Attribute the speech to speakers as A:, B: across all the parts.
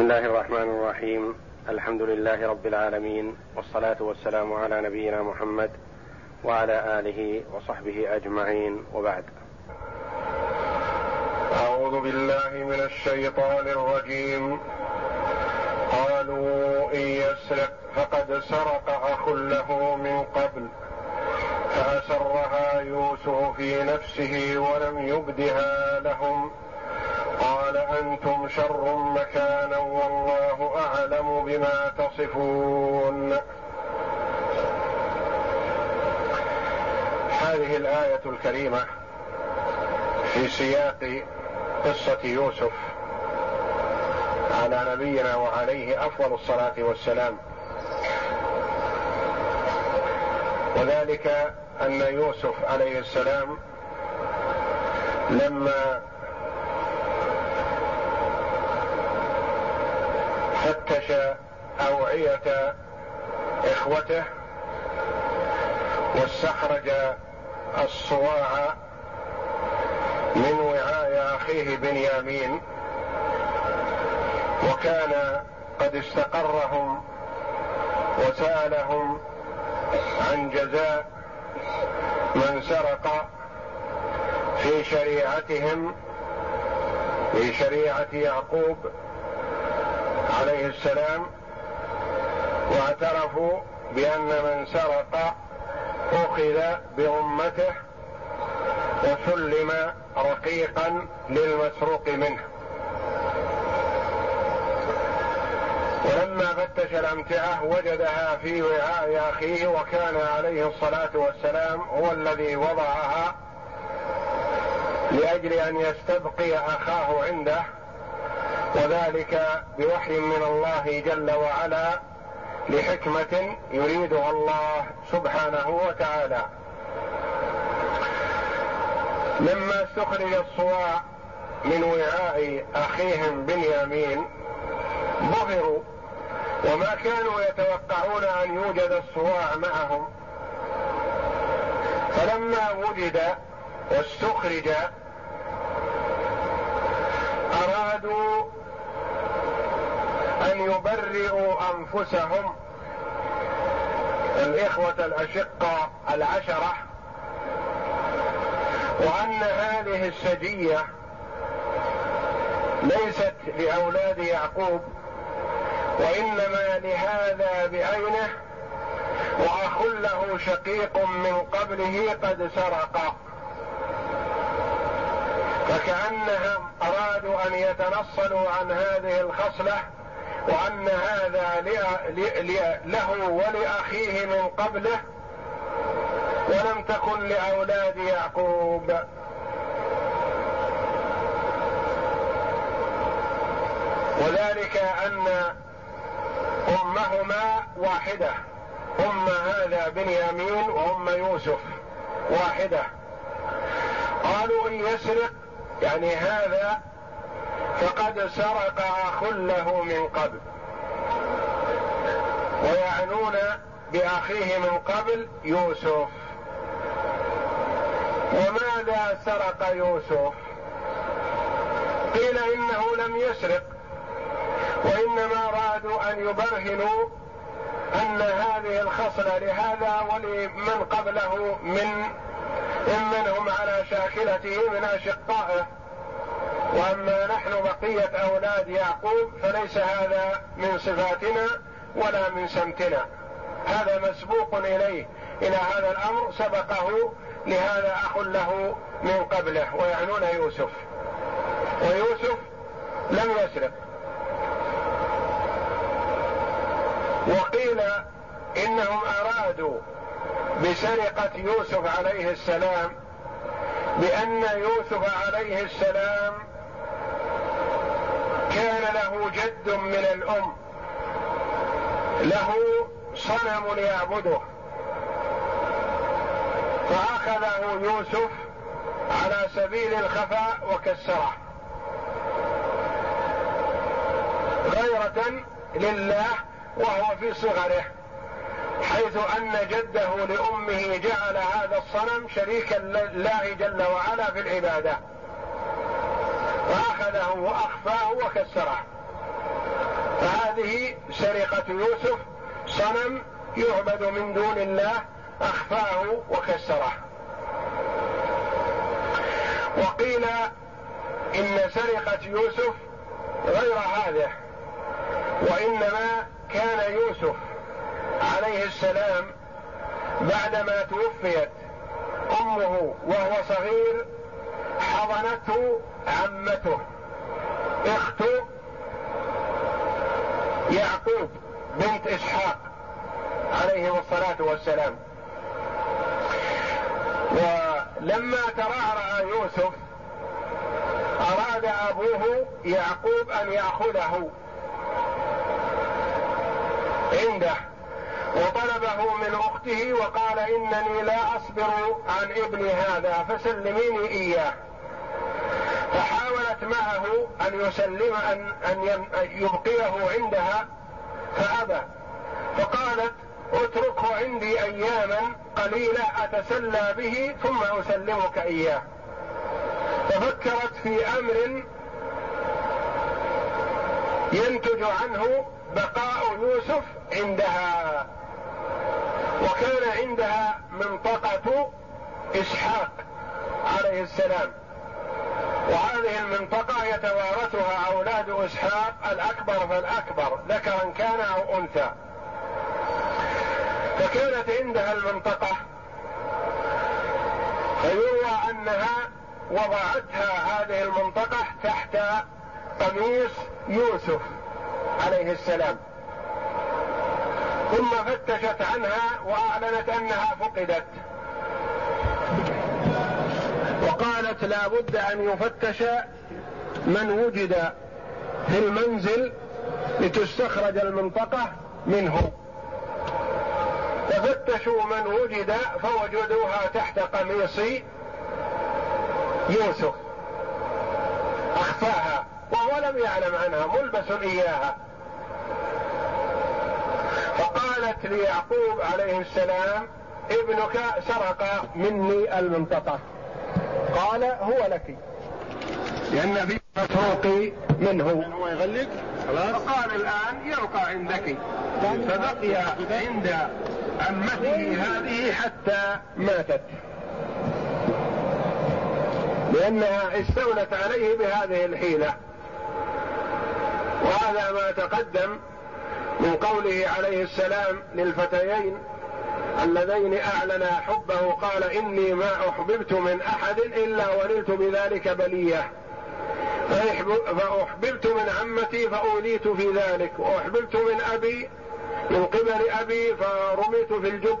A: بسم الله الرحمن الرحيم الحمد لله رب العالمين والصلاه والسلام على نبينا محمد وعلى اله وصحبه اجمعين وبعد
B: اعوذ بالله من الشيطان الرجيم قالوا ان يسرق فقد سرق اخ له من قبل فاسرها يوسف في نفسه ولم يبدها لهم قال أنتم شر مكانا والله أعلم بما تصفون. هذه الآية الكريمة في سياق قصة يوسف على نبينا وعليه أفضل الصلاة والسلام. وذلك أن يوسف عليه السلام لما فتش أوعية إخوته واستخرج الصواع من وعاء أخيه بنيامين وكان قد استقرهم وسألهم عن جزاء من سرق في شريعتهم في شريعة يعقوب عليه السلام واعترفوا بأن من سرق أخذ بأمته وسلم رقيقا للمسروق منه. ولما فتش الأمتعة وجدها في وعاء أخيه وكان عليه الصلاة والسلام هو الذي وضعها لأجل أن يستبقي أخاه عنده وذلك بوحي من الله جل وعلا لحكمة يريدها الله سبحانه وتعالى. لما استخرج الصواع من وعاء أخيهم بنيامين ظهروا وما كانوا يتوقعون أن يوجد الصواع معهم. فلما وجد واستخرج أرادوا أن يبرئوا أنفسهم. الإخوة الاشقاء العشرة. وأن هذه السجية ليست لأولاد يعقوب وإنما لهذا بعينه واخ له شقيق من قبله قد سرق. فكأنهم أرادوا أن يتنصلوا عن هذه الخصلة وأن هذا له ولأخيه من قبله ولم تكن لأولاد يعقوب. وذلك أن أمهما واحدة أم هذا بنيامين وأم يوسف واحدة. قالوا إن يسرق يعني هذا فقد سرق اخ له من قبل. ويعنون بأخيه من قبل يوسف. وماذا سرق يوسف؟ قيل إنه لم يسرق. وإنما ارادوا أن يبرهنوا أن هذه الخصلة لهذا ولمن قبله من ممن هم على شاكلته من اشقائه وأما نحن بقية أولاد يعقوب فليس هذا من صفاتنا ولا من سمتنا. هذا مسبوق إليه. إلى هذا الأمر سبقه لهذا أخ له من قبله ويعنون يوسف. ويوسف لم يسرق. وقيل إنهم أرادوا بسرقة يوسف عليه السلام بأن يوسف عليه السلام كان له جد من الأم. له صنم يعبده فأخذه يوسف على سبيل الخفاء وكسره. غيرة لله وهو في صغره حيث أن جده لأمه جعل هذا الصنم شريكا لله جل وعلا في العبادة. فاخذه وأخفاه وكسره. هذه سرقة يوسف صنم يعبد من دون الله أخفاه وكسره. وقيل إن سرقة يوسف غير هذا وإنما كان يوسف عليه السلام بعدما توفيت أمه وهو صغير حضنته عمته. أخت يعقوب بنت إسحاق عليه الصلاة والسلام. ولما ترعرع يوسف أراد أبوه يعقوب أن يأخذه عنده وطلبه من أخته وقال إنني لا أصبر عن ابني هذا فسلميني إياه. فحاولت معه أن يسلم ان أن يبقيه عندها فأبى. فقالت اتركه عندي أياما قليلة أتسلى به ثم أسلمك إياه. ففكرت في أمر ينتج عنه بقاء يوسف عندها. وكان عندها منطقة إسحاق عليه السلام. وهذه المنطقة يتوارثها أولاد إسحاق الأكبر فالأكبر ذكرا كان أو أنثى. فكانت عندها المنطقة فيروى أنها وضعتها هذه المنطقة تحت قميص يوسف عليه السلام. ثم فتشت عنها وأعلنت أنها فقدت. وقالت لا بد أن يفتش من وجد في المنزل لتستخرج المنطقة منه. ففتشوا من وجد فوجدوها تحت قميص يوسف. أخفاها وهو لم يعلم عنها ملبس إياها. فقالت ليعقوب عليه السلام ابنك سرق مني المنطقة. قال هو لك. لأن في مسروق منه.
A: هو يغلق.
B: خلاص. فقال الآن يبقى عندك. فبقي عند عمته هذه حتى ماتت. لأنها استولت عليه بهذه الحيلة. وهذا ما تقدم من قوله عليه السلام للفتيين. اللذين أعلنا حبه قال إني ما أحببت من أحد إلا ونلت بذلك بلية. فأحببت من عمتي فأوليت في ذلك. وأحببت من ابي من قبل أبي فرميت في الجب.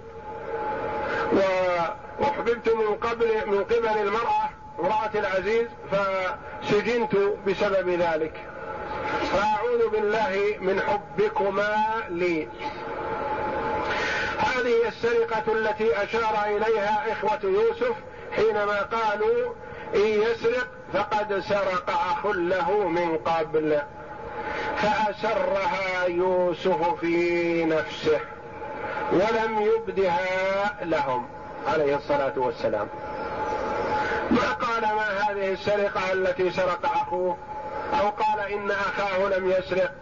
B: وأحببت من قبل من قبل المرأة امرأة العزيز فسجنت بسبب ذلك. فأعوذ بالله من حبكما لي. هذه السرقة التي أشار إليها إخوة يوسف حينما قالوا إن يسرق فقد سرق أخ له من قبل فأسرها يوسف في نفسه ولم يبدها لهم عليه الصلاة والسلام. ما قال ما هذه السرقة التي سرق أخوه؟ أو قال إن أخاه لم يسرق؟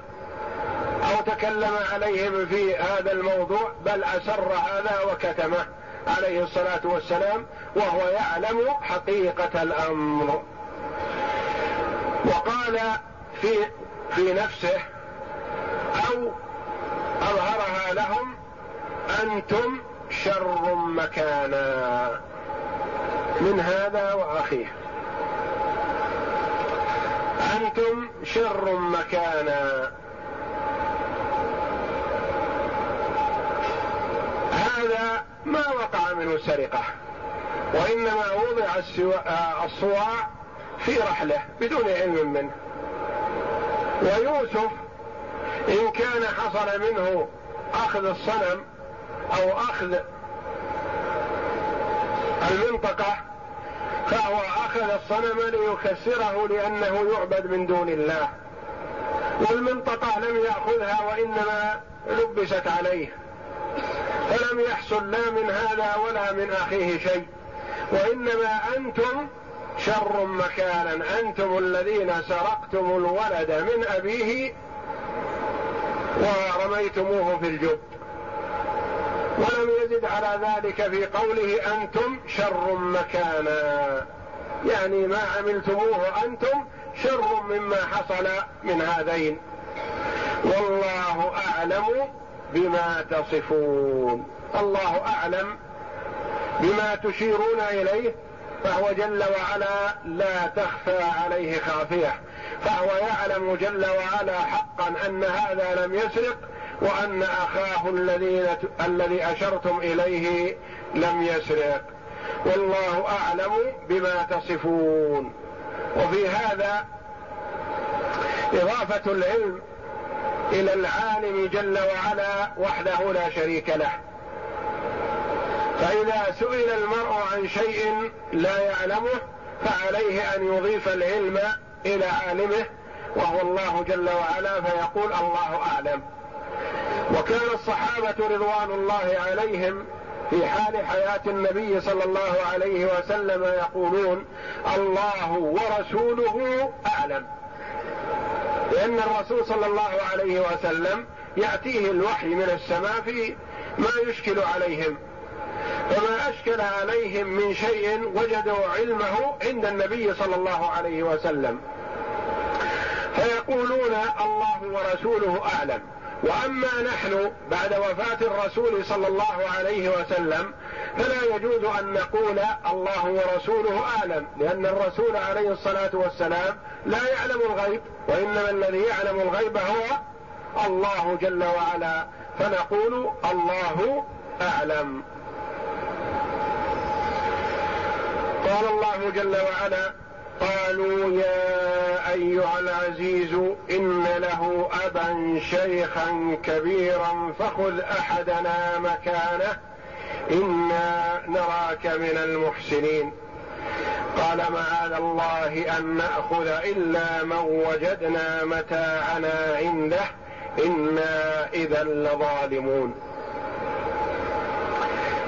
B: أو تكلم عليهم في هذا الموضوع بل أسر هذا وكتمه عليه الصلاة والسلام وهو يعلم حقيقة الأمر. وقال في في نفسه أو أظهرها لهم أنتم شر مكانا. من هذا وأخيه. أنتم شر مكانا. هذا ما وقع منه سرقه وإنما وضع الصواع في رحلة بدون علم منه. ويوسف إن كان حصل منه أخذ الصنم أو أخذ المنطقة فهو أخذ الصنم ليكسره لأنه يعبد من دون الله. والمنطقة لم يأخذها وإنما لبست عليه. فلم يحصل لا من هذا ولا من أخيه شيء. وإنما أنتم شر مكانا. أنتم الذين سرقتم الولد من أبيه ورميتموه في الجب. ولم يزد على ذلك في قوله أنتم شر مكانا. يعني ما عملتموه أنتم شر مما حصل من هذين. والله أعلم بما تصفون. الله أعلم بما تشيرون إليه فهو جل وعلا لا تخفى عليه خافية. فهو يعلم جل وعلا حقا أن هذا لم يسرق وأن أخاه الذين الذي أشرتم إليه لم يسرق. والله أعلم بما تصفون. وفي هذا إضافة العلم إلى العالم جل وعلا وحده لا شريك له. فإذا سئل المرء عن شيء لا يعلمه فعليه أن يضيف العلم إلى عالمه وهو الله جل وعلا فيقول الله أعلم. وكان الصحابة رضوان الله عليهم في حال حياة النبي صلى الله عليه وسلم يقولون الله ورسوله أعلم. لأن الرسول صلى الله عليه وسلم يأتيه الوحي من السماء في ما يشكل عليهم. فما أشكل عليهم من شيء وجدوا علمه عند النبي صلى الله عليه وسلم. فيقولون الله ورسوله أعلم. وأما نحن بعد وفاة الرسول صلى الله عليه وسلم فلا يجوز أن نقول الله ورسوله أعلم لأن الرسول عليه الصلاة والسلام لا يعلم الغيب وإنما الذي يعلم الغيب هو الله جل وعلا فنقول الله أعلم. قال الله جل وعلا قالوا يا أيها العزيز إن له أبا شيخا كبيرا فخذ أحدنا مكانه إنا نراك من المحسنين. قال معاذ الله أن نأخذ إلا من وجدنا متاعنا عنده إنا إذا لظالمون.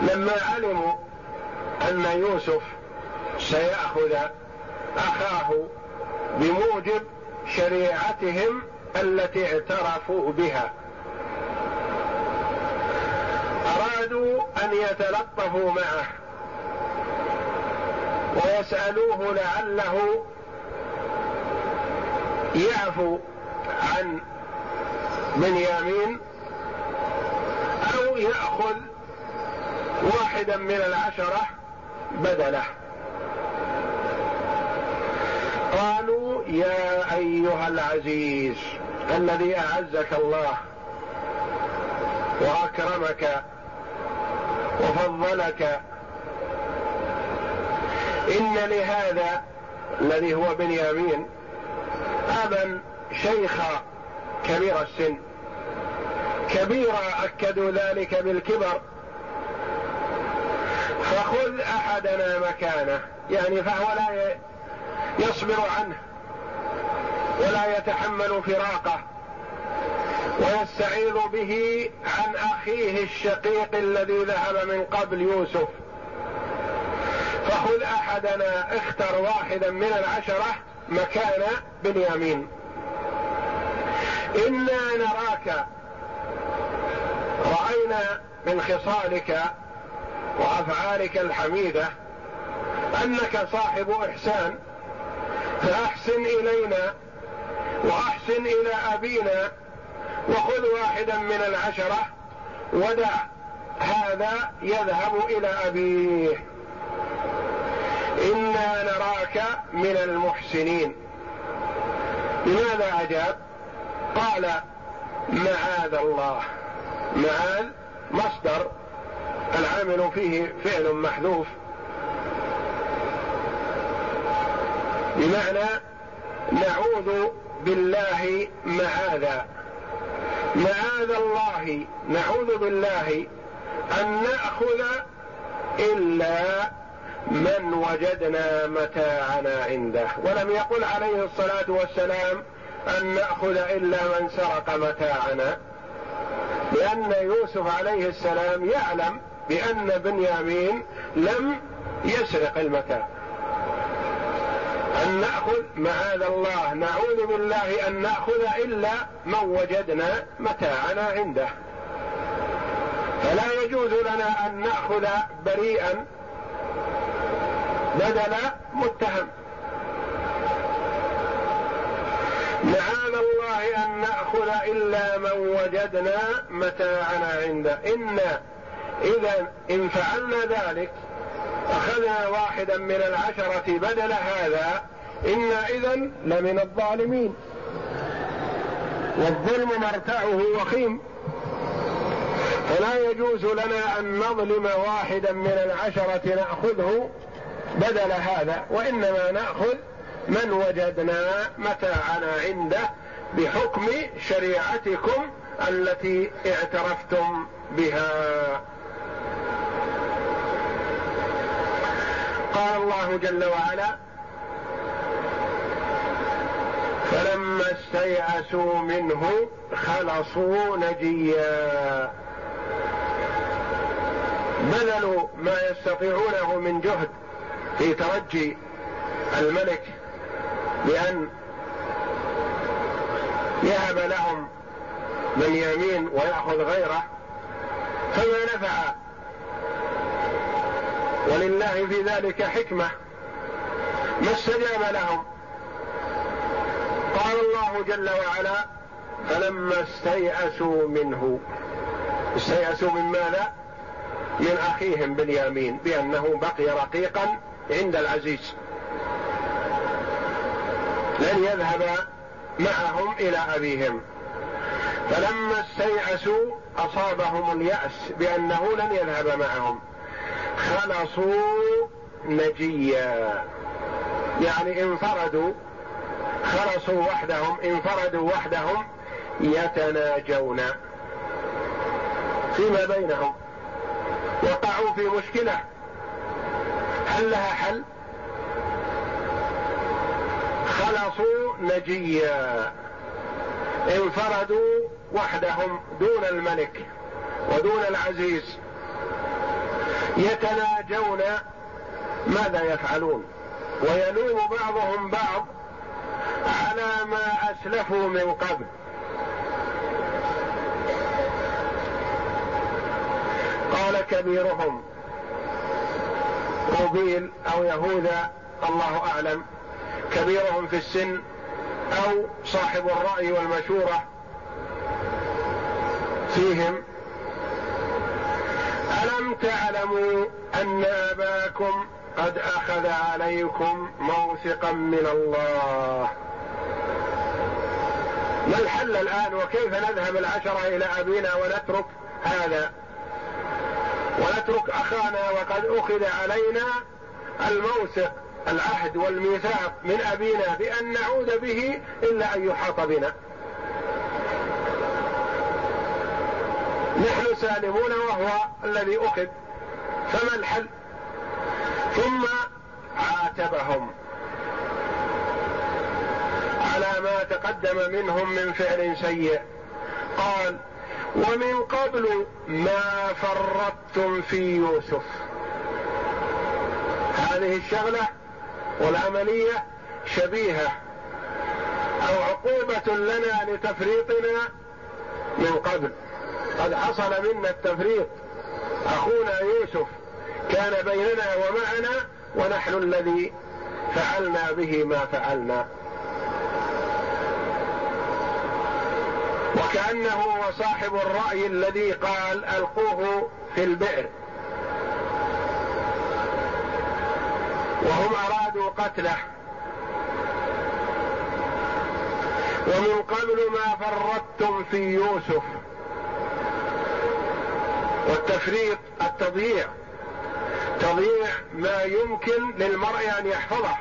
B: لما علموا أن يوسف سيأخذ أخاه بموجب شريعتهم التي اعترفوا بها. أرادوا أن يتلطفوا معه ويسألوه لعله يعفو عن بنيامين أو يأخذ واحدا من العشرة بدله. قالوا يا أيها العزيز الذي أعزك الله وأكرمك وفضلك إن لهذا الذي هو بنيامين أبا شيخا كبير السن كبيرا اكدوا ذلك بالكبر فخذ أحدنا مكانه يعني فهو لا يصبر عنه ولا يتحمل فراقه ويستعيذ به عن أخيه الشقيق الذي ذهب من قبل يوسف. فخذ أحدنا اختر واحدا من العشرة مكان بنيامين. إنا نراك. رأينا من خصالك وأفعالك الحميدة أنك صاحب إحسان. فأحسن إلينا وأحسن إلى أبينا وخذ واحدا من العشرة ودع هذا يذهب إلى أبيه. إنا نراك من المحسنين. لماذا أجاب؟ قال معاذ الله. معاذ مصدر. العامل فيه فعل محذوف. بمعنى نعوذ بالله معاذا. معاذ الله نعوذ بالله أن نأخذ إلا من وجدنا متاعنا عنده. ولم يقل عليه الصلاة والسلام أن نأخذ إلا من سرق متاعنا لأن يوسف عليه السلام يعلم بأن بنيامين لم يسرق المتاع. أن نأخذ معاذ الله. نعوذ بالله أن نأخذ إلا من وجدنا متاعنا عنده. فلا يجوز لنا أن نأخذ بريئا بدل متهم. معاذ الله أن نأخذ إلا من وجدنا متاعنا عنده. إنا إذا إن فعلنا ذلك أخذنا واحدا من العشرة بدل هذا إنا إذا لمن الظالمين. والظلم مرتعه وخيم. فلا يجوز لنا أن نظلم واحدا من العشرة نأخذه بدل هذا وإنما نأخذ من وجدنا متاعنا عنده بحكم شريعتكم التي اعترفتم بها. قال الله جل وعلا. فلما استيأسوا منه خلصوا نجيا. بذلوا ما يستطيعونه من جهد في ترجي الملك بأن يهب لهم من يمين ويأخذ غيره فما نفع ولله في ذلك حكمة. ما استجاب لهم؟ قال الله جل وعلا فلما استيأسوا منه. استيأسوا من ماذا؟ من أخيهم باليمين بأنه بقي رقيقا عند العزيز. لن يذهب معهم إلى أبيهم. فلما استيأسوا أصابهم اليأس بأنه لن يذهب معهم. خلصوا نجيا. يعني انفردوا خلصوا وحدهم انفردوا وحدهم يتناجون. فيما بينهم. وقعوا في مشكلة. هل لها حل؟ خلصوا نجيا. انفردوا وحدهم دون الملك ودون العزيز. يتناجون ماذا يفعلون؟ ويلوم بعضهم بعض على ما أسلفوا من قبل. قال كبيرهم قبيل أو يهوذا الله أعلم. كبيرهم في السن أو صاحب الرأي والمشورة فيهم. ألم تعلموا أن آباكم قد أخذ عليكم موثقا من الله؟ ما الحل الآن وكيف نذهب العشره إلى أبينا ونترك هذا؟ ونترك أخانا وقد أخذ علينا الموثق العهد والميثاق من أبينا بأن نعود به إلا أن يحاط بنا. نحن سالمون وهو الذي أخذ فما الحل؟ ثم عاتبهم على ما تقدم منهم من فعل سيء. قال ومن قبل ما فرطتم في يوسف. هذه الشغلة والعملية شبيهة أو عقوبة لنا لتفريطنا من قبل. قد حصل منا التفريط أخونا يوسف كان بيننا ومعنا ونحن الذي فعلنا به ما فعلنا. وكأنه هو صاحب الرأي الذي قال ألقوه في البئر. وهم أرادوا قتله. ومن قبل ما فرطتم في يوسف والتفريط التضييع. تضييع ما يمكن للمرء أن يحفظه.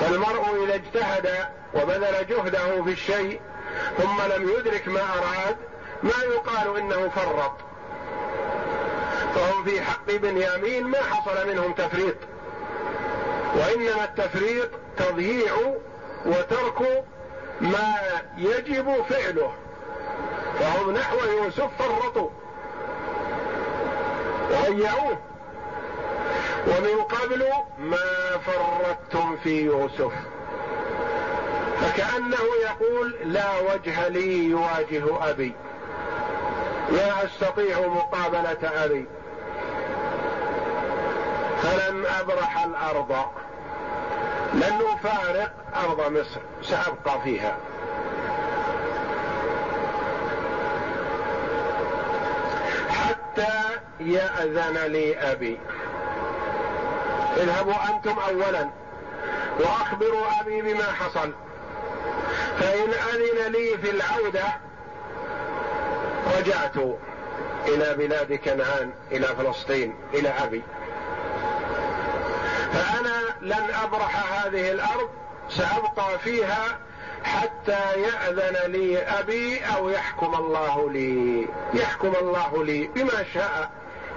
B: فالمرء إذا اجتهد وبذل جهده في الشيء ثم لم يدرك ما أراد ما يقال إنه فرط. فهم في حق بنيامين ما حصل منهم تفريط. وإنما التفريط تضييع وترك ما يجب فعله. فهم نحو يوسف فرطوا. وضيعوه ومن قبل ما فرطتم في يوسف. فكأنه يقول لا وجه لي يواجه أبي. لا أستطيع مقابلة أبي. فلن أبرح الأرض. لن أفارق أرض مصر. سأبقى فيها. حتى يأذن لي أبي. اذهبوا أنتم أولا وأخبروا أبي بما حصل. فإن أذن لي في العودة رجعت إلى بلاد كنعان إلى فلسطين إلى أبي. فأنا لن أبرح هذه الأرض سأبقى فيها حتى يأذن لي أبي أو يحكم الله لي. يحكم الله لي بما شاء.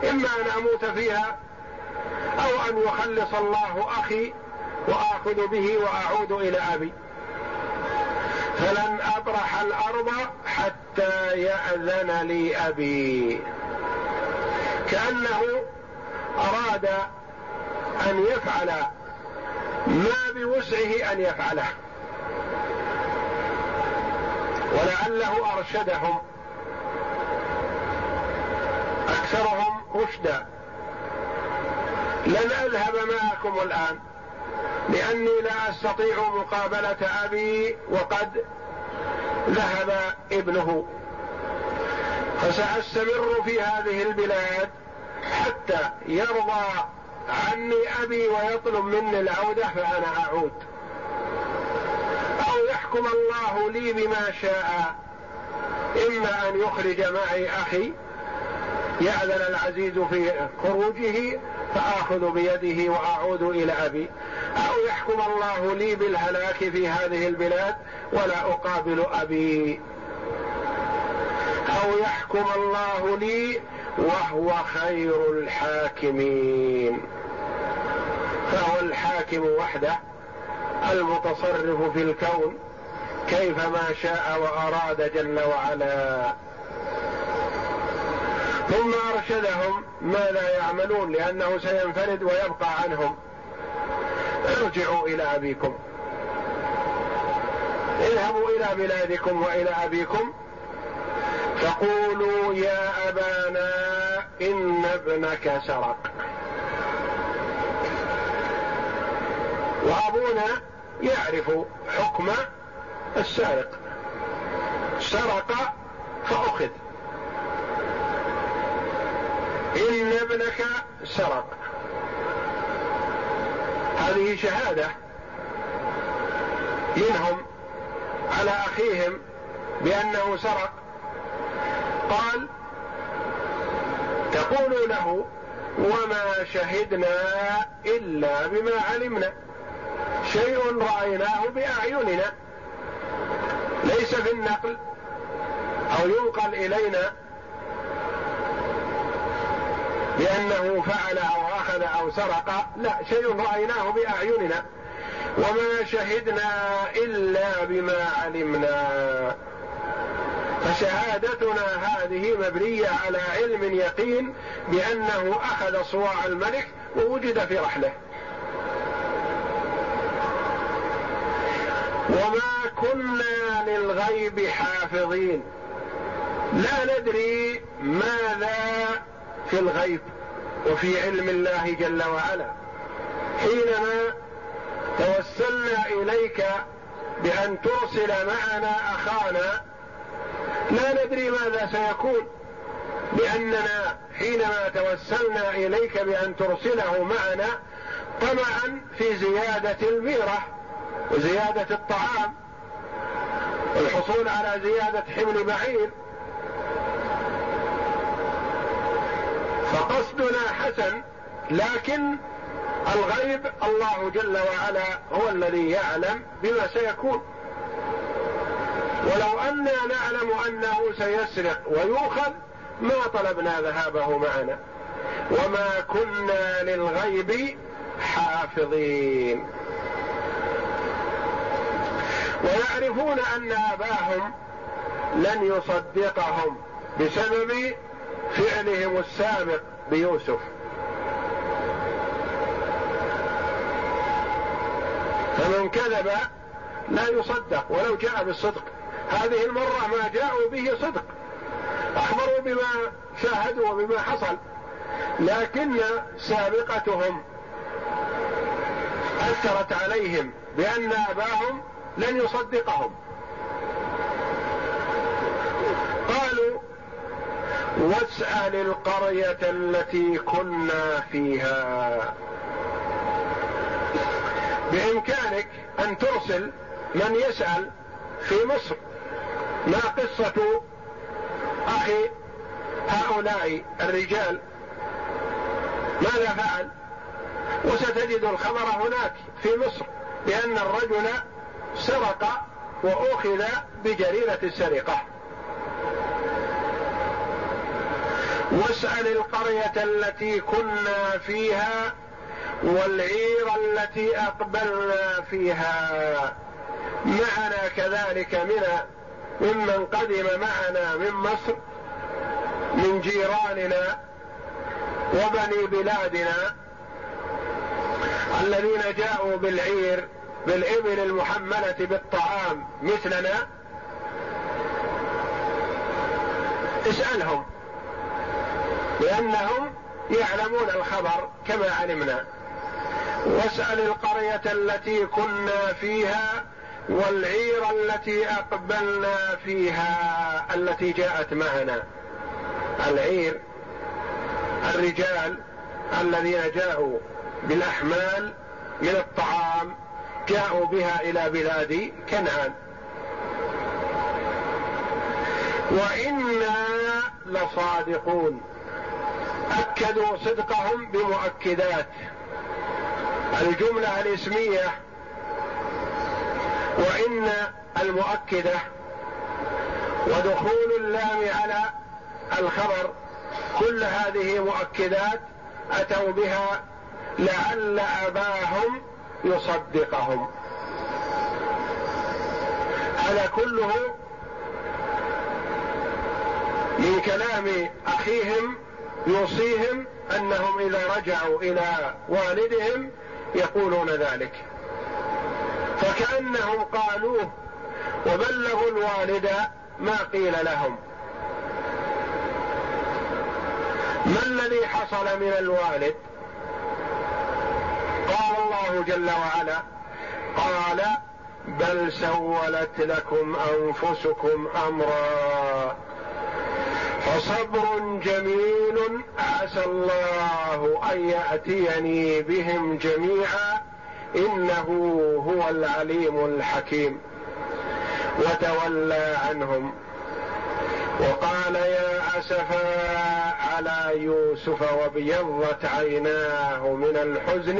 B: إما أن أموت فيها أو أن يخلص الله أخي وآخذ به وأعود إلى أبي. فلن أبرح الأرض حتى يأذن لي أبي. كأنه أراد أن يفعل ما بوسعه أن يفعله. ولعله أرشدهم. أكثرهم رشدا. لن أذهب معكم الآن لأني لا أستطيع مقابلة أبي وقد ذهب ابنه. فسأستمر في هذه البلاد حتى يرضى عني أبي ويطلب مني العودة فأنا أعود. يحكم الله لي بما شاء. إما أن يخرج معي أخي يأذن العزيز في خروجه فآخذ بيده وأعود إلى أبي. أو يحكم الله لي بالهلاك في هذه البلاد ولا أقابل أبي. أو يحكم الله لي وهو خير الحاكمين. فهو الحاكم وحده المتصرف في الكون. كيفما شاء وأراد جل وعلا. ثم أرشدهم ماذا يعملون لأنه سينفرد ويبقى عنهم. ارجعوا إلى أبيكم. اذهبوا إلى بلادكم وإلى أبيكم. فقولوا يا أبانا إن ابنك سرق. وأبونا يعرف حكم السارق سرق فأخذ. إن ابنك سرق. هذه شهادة منهم على أخيهم بأنه سرق. قال تقول له وما شهدنا إلا بما علمنا. شيء رأيناه بأعيننا. ليس في النقل أو ينقل إلينا بأنه فعل أو أخذ أو سرق لا شيء رأيناه بأعيننا. وما شهدنا إلا بما علمنا. فشهادتنا هذه مبنية على علم يقين بأنه أخذ صواع الملك ووجد في رحله. وما كنا للغيب حافظين. لا ندري ماذا في الغيب وفي علم الله جل وعلا. حينما توسلنا إليك بأن ترسل معنا أخانا لا ندري ماذا سيكون. لأننا حينما توسلنا إليك بأن ترسله معنا طمعا في زيادة الميرة وزيادة الطعام والحصول على زيادة حمل بعير فقصدنا حسن لكن الغيب الله جل وعلا هو الذي يعلم بما سيكون. ولو أنا نعلم أنه سيسرق ويؤخذ ما طلبنا ذهابه معنا. وما كنا للغيب حافظين. ويعرفون أن آباهم لن يصدقهم بسبب فعلهم السابق بيوسف. فمن كذب لا يصدق ولو جاء بالصدق. هذه المرة ما جاءوا به صدق. أخبروا بما شاهدوا وبما حصل. لكن سابقتهم أثرت عليهم بأن أباهم لن يصدقهم. قالوا واسأل القرية التي كنا فيها. بإمكانك أن ترسل من يسأل في مصر. ما قصة أخي هؤلاء الرجال؟ ماذا فعل؟ وستجد الخبر هناك في مصر لأن الرجل سرق وأخذ بجريرة السرقة. واسأل القرية التي كنا فيها والعير التي أقبلنا فيها. معنا كذلك من ممن قدم معنا من مصر من جيراننا وبني بلادنا الذين جاءوا بالعير بالإبل المحملة بالطعام مثلنا؟ اسألهم. لأنهم يعلمون الخبر كما علمنا. واسأل القرية التي كنا فيها والعير التي أقبلنا فيها التي جاءت معنا. العير الرجال الذين جاءوا بالأحمال من الطعام جاءوا بها إلى بلاد كنعان. وإنا لصادقون. أكدوا صدقهم بمؤكدات. الجملة الاسمية. وإن المؤكدة. ودخول اللام على الخبر. كل هذه مؤكدات أتوا بها لعل أباهم يصدقهم. هذا كله من كلام أخيهم يوصيهم أنهم إذا رجعوا إلى والدهم يقولون ذلك. فكأنهم قالوه وبلغوا الوالد ما قيل لهم. ما الذي حصل من الوالد؟ الله جل وعلا قال بل سولت لكم أنفسكم أمرا. فصبر جميل عسى الله أن يأتيني بهم جميعا إنه هو العليم الحكيم. وتولى عنهم. وقال يا أسفا على يوسف وابيضت عيناه من الحزن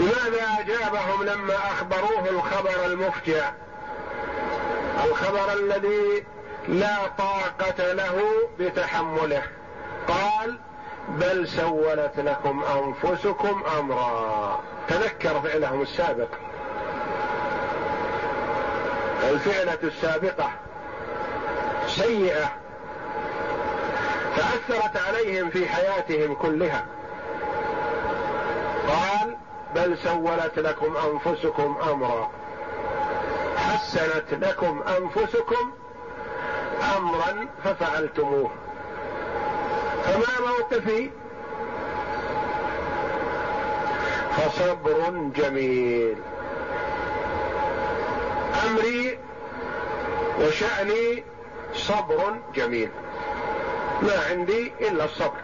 B: لماذا أجابهم لما أخبروه الخبر المفجع؟ الخبر الذي لا طاقة له بتحمله. قال بل سولت لكم أنفسكم أمرا. تذكر فعلهم السابق. الفعلة السابقة سيئة فأثرت عليهم في حياتهم كلها. قال بل سولت لكم أنفسكم أمرا. حسنت لكم أنفسكم أمرا ففعلتموه. فما موقفي؟ فصبر جميل. أمري وشأني صبر جميل. ما عندي إلا الصبر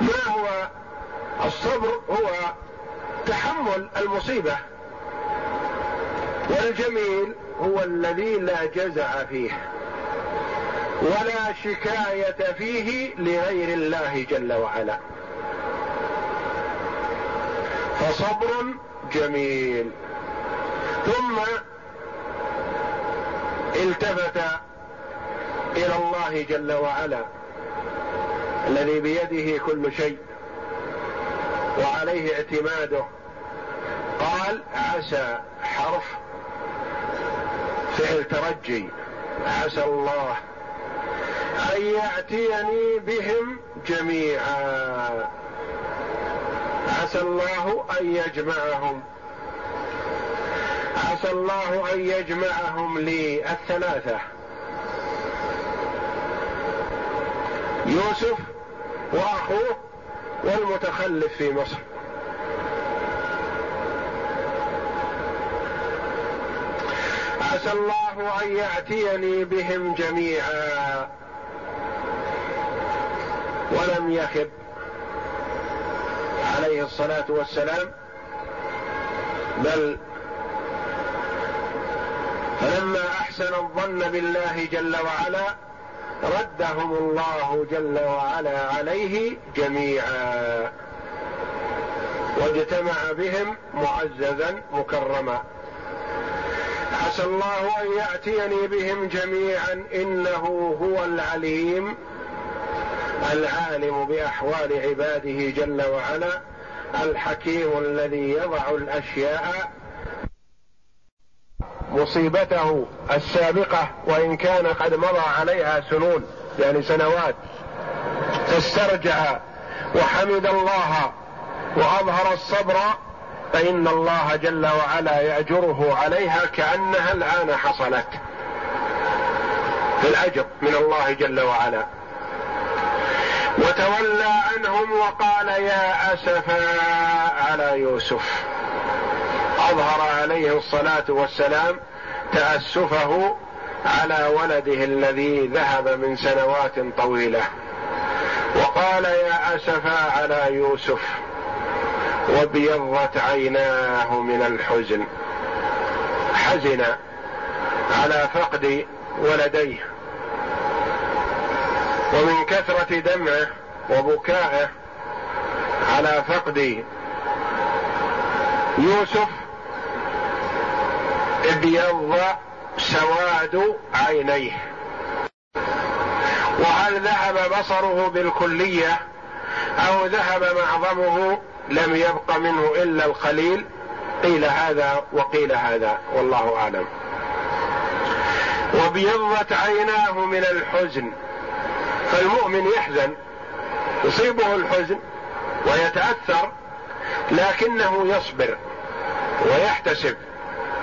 B: ما هو الصبر هو تحمل المصيبة والجميل هو الذي لا جزع فيه ولا شكاية فيه لغير الله جل وعلا. فصبر جميل. ثم التفت إلى الله جل وعلا الذي بيده كل شيء. وعليه اعتماده. قال عسى حرف فعل ترجي. عسى الله أن يأتيني بهم جميعا. عسى الله أن يجمعهم. عسى الله أن يجمعهم لي الثلاثة. يوسف وأخوه والمتخلف في مصر. عسى الله أن يأتيني بهم جميعا. ولم يخب. عليه الصلاة والسلام. بل فلما أحسن الظن بالله جل وعلا ردهم الله جل وعلا عليه جميعا. واجتمع بهم معززا مكرما. عسى الله أن يأتيني بهم جميعا. إنه هو العليم العالم بأحوال عباده جل وعلا الحكيم الذي يضع الأشياء مصيبته السابقة وإن كان قد مضى عليها سنون يعني سنوات. فاسترجع وحمد الله وأظهر الصبر فإن الله جل وعلا يأجره عليها كأنها الآن حصلت. في الاجر من الله جل وعلا. وتولى عنهم وقال يا أسفا على يوسف. أظهر عليه الصلاة والسلام تأسفه على ولده الذي ذهب من سنوات طويلة. وقال يا أسفا على يوسف وابيضت عيناه من الحزن حزن على فقد ولديه ومن كثرة دمعه وبكائه على فقد يوسف ابيض سواد عينيه. وهل ذهب بصره بالكلية أو ذهب معظمه لم يبق منه إلا القليل؟ قيل هذا وقيل هذا والله أعلم. وابيضت عيناه من الحزن فالمؤمن يحزن يصيبه الحزن ويتأثر لكنه يصبر ويحتسب.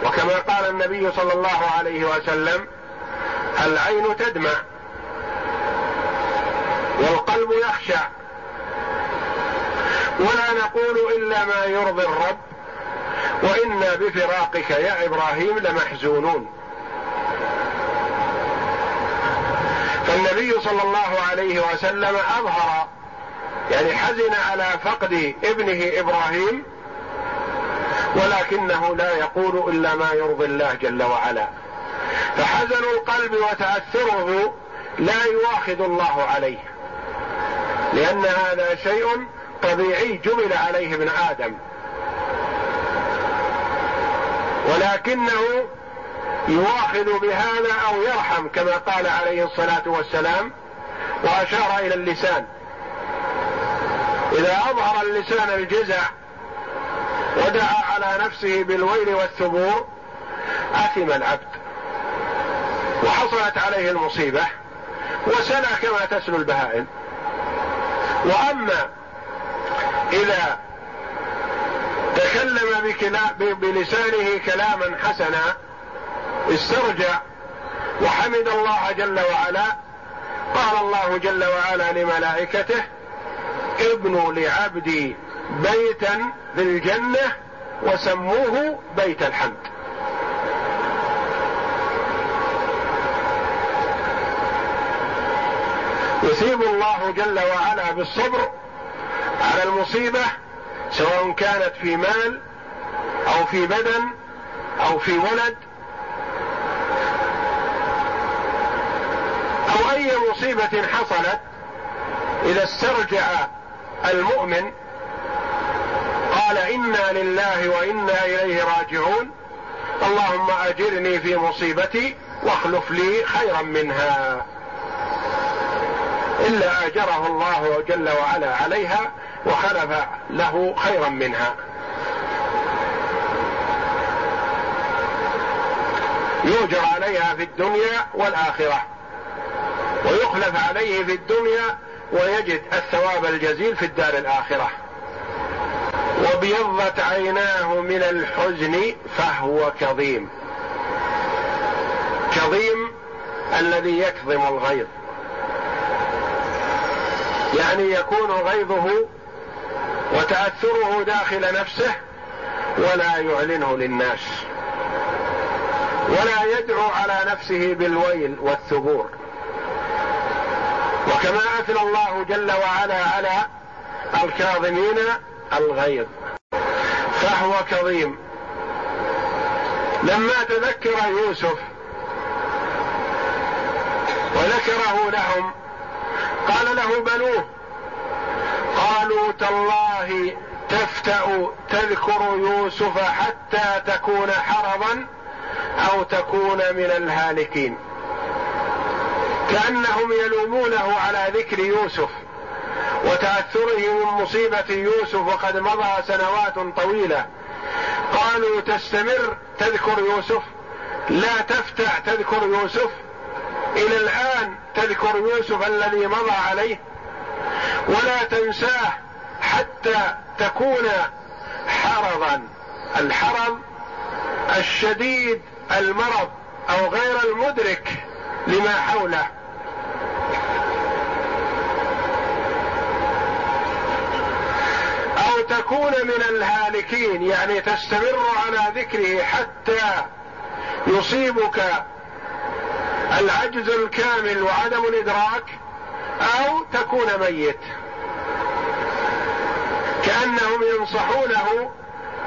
B: وكما قال النبي صلى الله عليه وسلم العين تدمع والقلب يخشع. ولا نقول إلا ما يرضي الرب وإنا بفراقك يا إبراهيم لمحزونون. فالنبي صلى الله عليه وسلم أظهر يعني حزن على فقد ابنه إبراهيم ولكنه لا يقول إلا ما يرضي الله جل وعلا. فحزن القلب وتأثره لا يواخذ الله عليه. لأن هذا شيء طبيعي جبل عليه ابن آدم. ولكنه يواخذ بهذا أو يرحم كما قال عليه الصلاة والسلام وأشار إلى اللسان. إذا أظهر اللسان الجزع ودعا على نفسه بالويل والثبور آثم العبد. وحصلت عليه المصيبة وسلى كما تسلو البهائم. وأما إذا تكلم بلسانه كلاما حسنا استرجع وحمد الله جل وعلا قال الله جل وعلا لملائكته ابنوا لعبدي بيتا في الجنه وسموه بيت الحمد. يثيب الله جل وعلا بالصبر على المصيبة سواء كانت في مال أو في بدن أو في ولد أو أي مصيبة حصلت إذا استرجع المؤمن قال إنا لله وإنا إليه راجعون. اللهم أجرني في مصيبتي واخلف لي خيرا منها. إلا أجره الله جل وعلا عليها وخلف له خيرا منها. يؤجر عليها في الدنيا والآخرة. ويخلف عليه في الدنيا ويجد الثواب الجزيل في الدار الآخرة. وابيضت عيناه من الحزن فهو كظيم. كظيم الذي يكظم الغيظ. يعني يكون غيظه وتأثره داخل نفسه ولا يعلنه للناس. ولا يدعو على نفسه بالويل والثبور. وكما أثنى الله جل وعلا على الكاظمين الغيظ. فهو كظيم. لما تذكر يوسف وذكره لهم قال له بنوه قالوا تالله تفتأ تذكر يوسف حتى تكون حرضا أو تكون من الهالكين. كأنهم يلومونه على ذكر يوسف. وتاثره من مصيبة يوسف وقد مضى سنوات طويلة. قالوا تستمر تذكر يوسف. لا تفتح تذكر يوسف. إلى الآن تذكر يوسف الذي مضى عليه. ولا تنساه حتى تكون حرضا. الحرض الشديد المرض أو غير المدرك لما حوله. تكون من الهالكين يعني تستمر على ذكره حتى يصيبك العجز الكامل وعدم الإدراك أو تكون ميت. كأنهم ينصحونه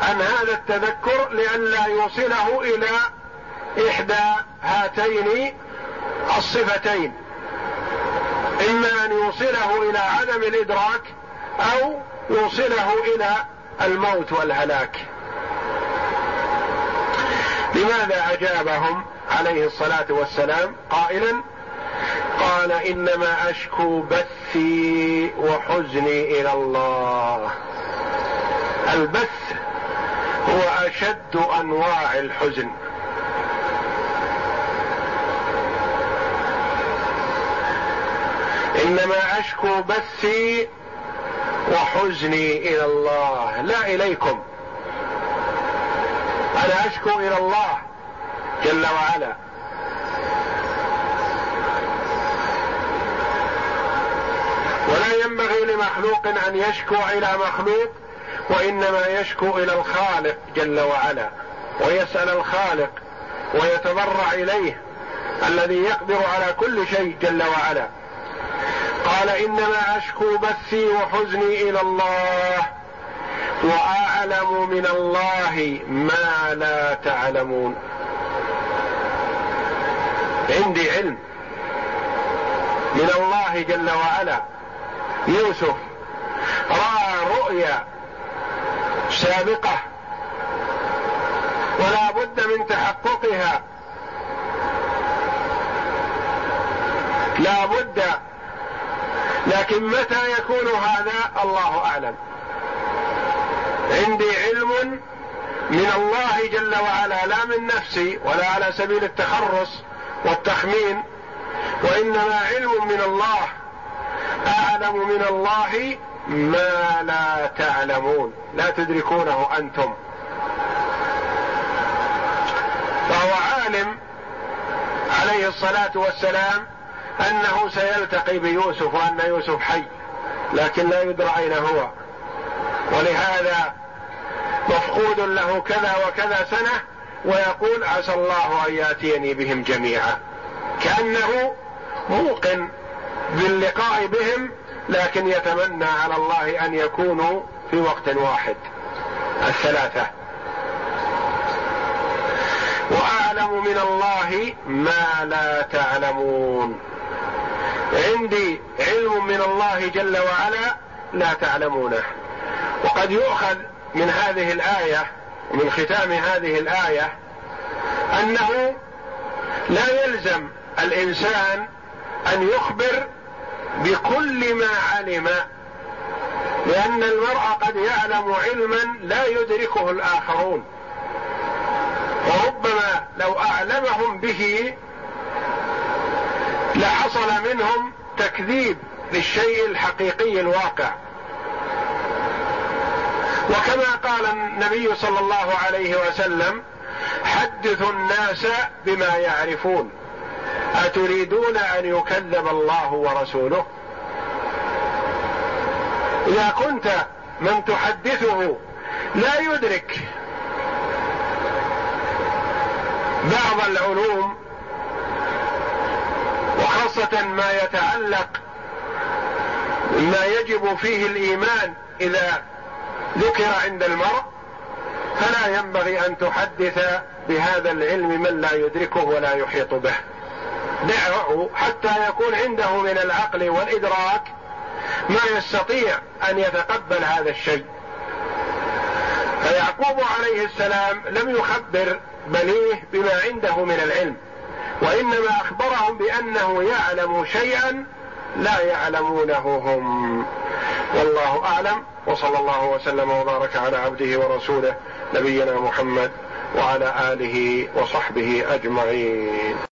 B: عن هذا التذكر لئلا يوصله إلى إحدى هاتين الصفتين. إما أن يوصله إلى عدم الإدراك أو يوصله إلى الموت والهلاك. لماذا أجابهم عليه الصلاة والسلام قائلا؟ قال إنما أشكو بثي وحزني إلى الله. البث هو أشد أنواع الحزن. إنما أشكو بثي وحزني إلى الله. لا إليكم. أنا أشكو إلى الله جل وعلا. ولا ينبغي لمخلوق أن يشكو إلى مخلوق وإنما يشكو إلى الخالق جل وعلا. ويسأل الخالق ويتضرع إليه الذي يقدر على كل شيء جل وعلا. قال إنما أشكو بثي وحزني إلى الله وأعلم من الله ما لا تعلمون. عندي علم من الله جل وعلا. يوسف رأى رؤيا سابقة ولا بد من تحققها. لا بد لكن متى يكون هذا؟ الله أعلم. عندي علم من الله جل وعلا لا من نفسي ولا على سبيل التخرص والتخمين وإنما علم من الله. أعلم من الله ما لا تعلمون. لا تدركونه أنتم. فهو عالم عليه الصلاة والسلام انه سيلتقي بيوسف وأن يوسف حي لكن لا يدرى أين هو. ولهذا مفقود له كذا وكذا سنة ويقول عسى الله أن يأتيني بهم جميعا. كأنه موقن باللقاء بهم لكن يتمنى على الله أن يكونوا في وقت واحد. الثلاثة. وأعلم من الله ما لا تعلمون. عندي علم من الله جل وعلا لا تعلمونه. وقد يؤخذ من هذه الآية ومن ختام هذه الآية أنه لا يلزم الإنسان أن يخبر بكل ما علم لأن المرء قد يعلم علما لا يدركه الآخرون. وربما لو أعلمهم به لحصل منهم تكذيب للشيء الحقيقي الواقع. وكما قال النبي صلى الله عليه وسلم حدثوا الناس بما يعرفون. أتريدون أن يكذب الله ورسوله؟ إذا كنت من تحدثه لا يدرك بعض العلوم ما يتعلق ما يجب فيه الإيمان إذا ذكر عند المرء فلا ينبغي أن تحدث بهذا العلم من لا يدركه ولا يحيط به. دعه حتى يكون عنده من العقل والإدراك ما يستطيع أن يتقبل هذا الشيء. فيعقوب عليه السلام لم يخبر بنيه بما عنده من العلم. وإنما أخبرهم بأنه يعلم شيئا لا يعلمونه هم. والله أعلم. وصلى الله وسلم وبارك على عبده ورسوله نبينا محمد وعلى آله وصحبه أجمعين.